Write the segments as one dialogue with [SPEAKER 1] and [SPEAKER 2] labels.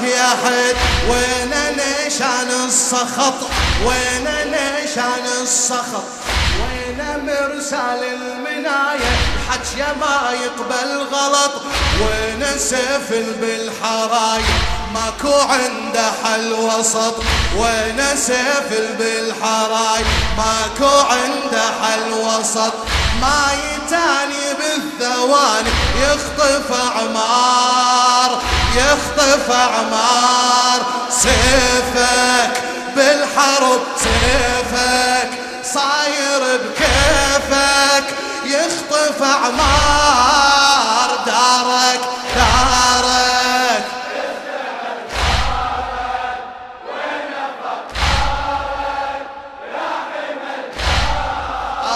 [SPEAKER 1] يا حد وين نشان السخط؟ وين نشان السخط؟ وين مرسال المناية؟ الحكي ما يقبل غلط. وين سفل بالحراي ماكو عنده حل وسط. وين سفل بالحراي ماكو عنده حل وسط. ما يتاني بالثواني يخطف اعمار يخطف اعمار سيفك بالحرب سيفك صاير بكيفك. يخطف اعمار دارك دارك.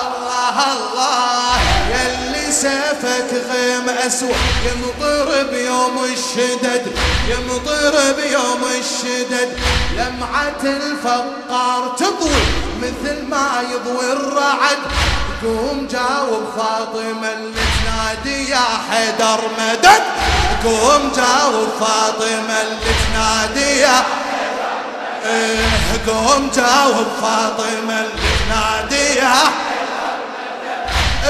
[SPEAKER 1] الله الله يلي سيفك غيم اسود يمطر بيوم الشدد يمطر بيوم الشدد. لمعة الفقار تضوي مثل ما يضوي الرعد. قوم جاوب فاطمة اللي تنادي يا حيدر مدد. قوم جاوب فاطمة اللي تنادي يا إيه قوم جاوب فاطمة اللي تنادي يا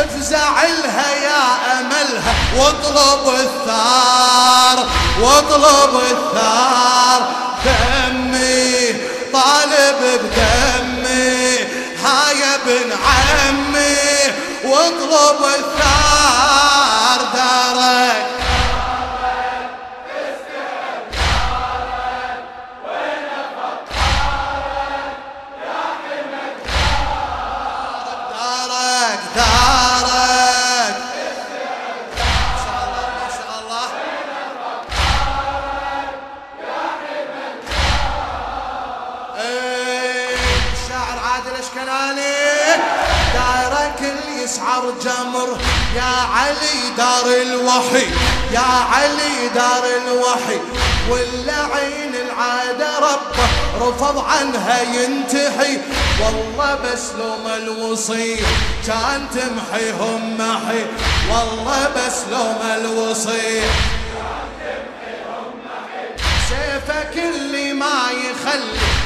[SPEAKER 1] أفزع لها يا املها واطلب الثار واطلب الثار. دمي طالب بدمي هاي ابن عمي واطلب الثار. دارك الشاعر عادل أشكناني. دارك اللي يسعر جمر. يا علي دار الوحي يا علي دار الوحي. واللعين العادة ربه رفض عنها ينتحي والله بس لو ما الوصي كان تمحيهم محي. والله بس لو ما الوصي سيفك اللي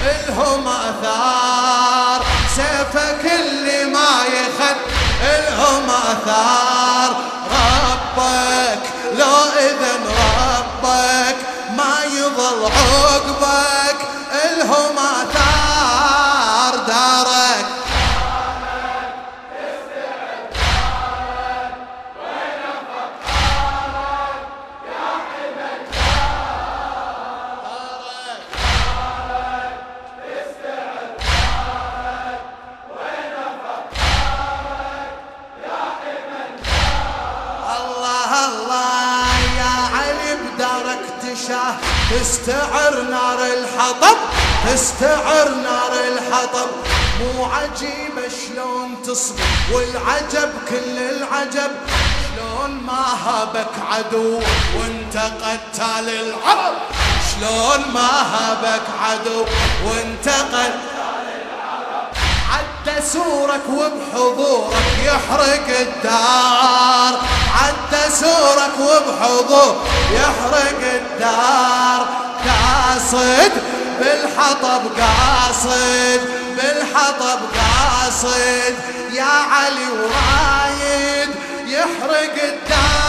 [SPEAKER 1] إلهم آثار سيفك اللي ما يخلي إلهم آثار. تشاه تستعر نار الحطب تستعر نار الحطب. مو عجيبة شلون تصبر والعجب كل العجب. شلون ما هابك عدو وانت قتال العرب. شلون ما هابك عدو وانت قتال عدى سورك وبحضورك يحرق الدار. بعسورك وبحضور يحرق الدار. قاصد بالحطب قاصد بالحطب قاصد يا علي ورايد يحرق الدار.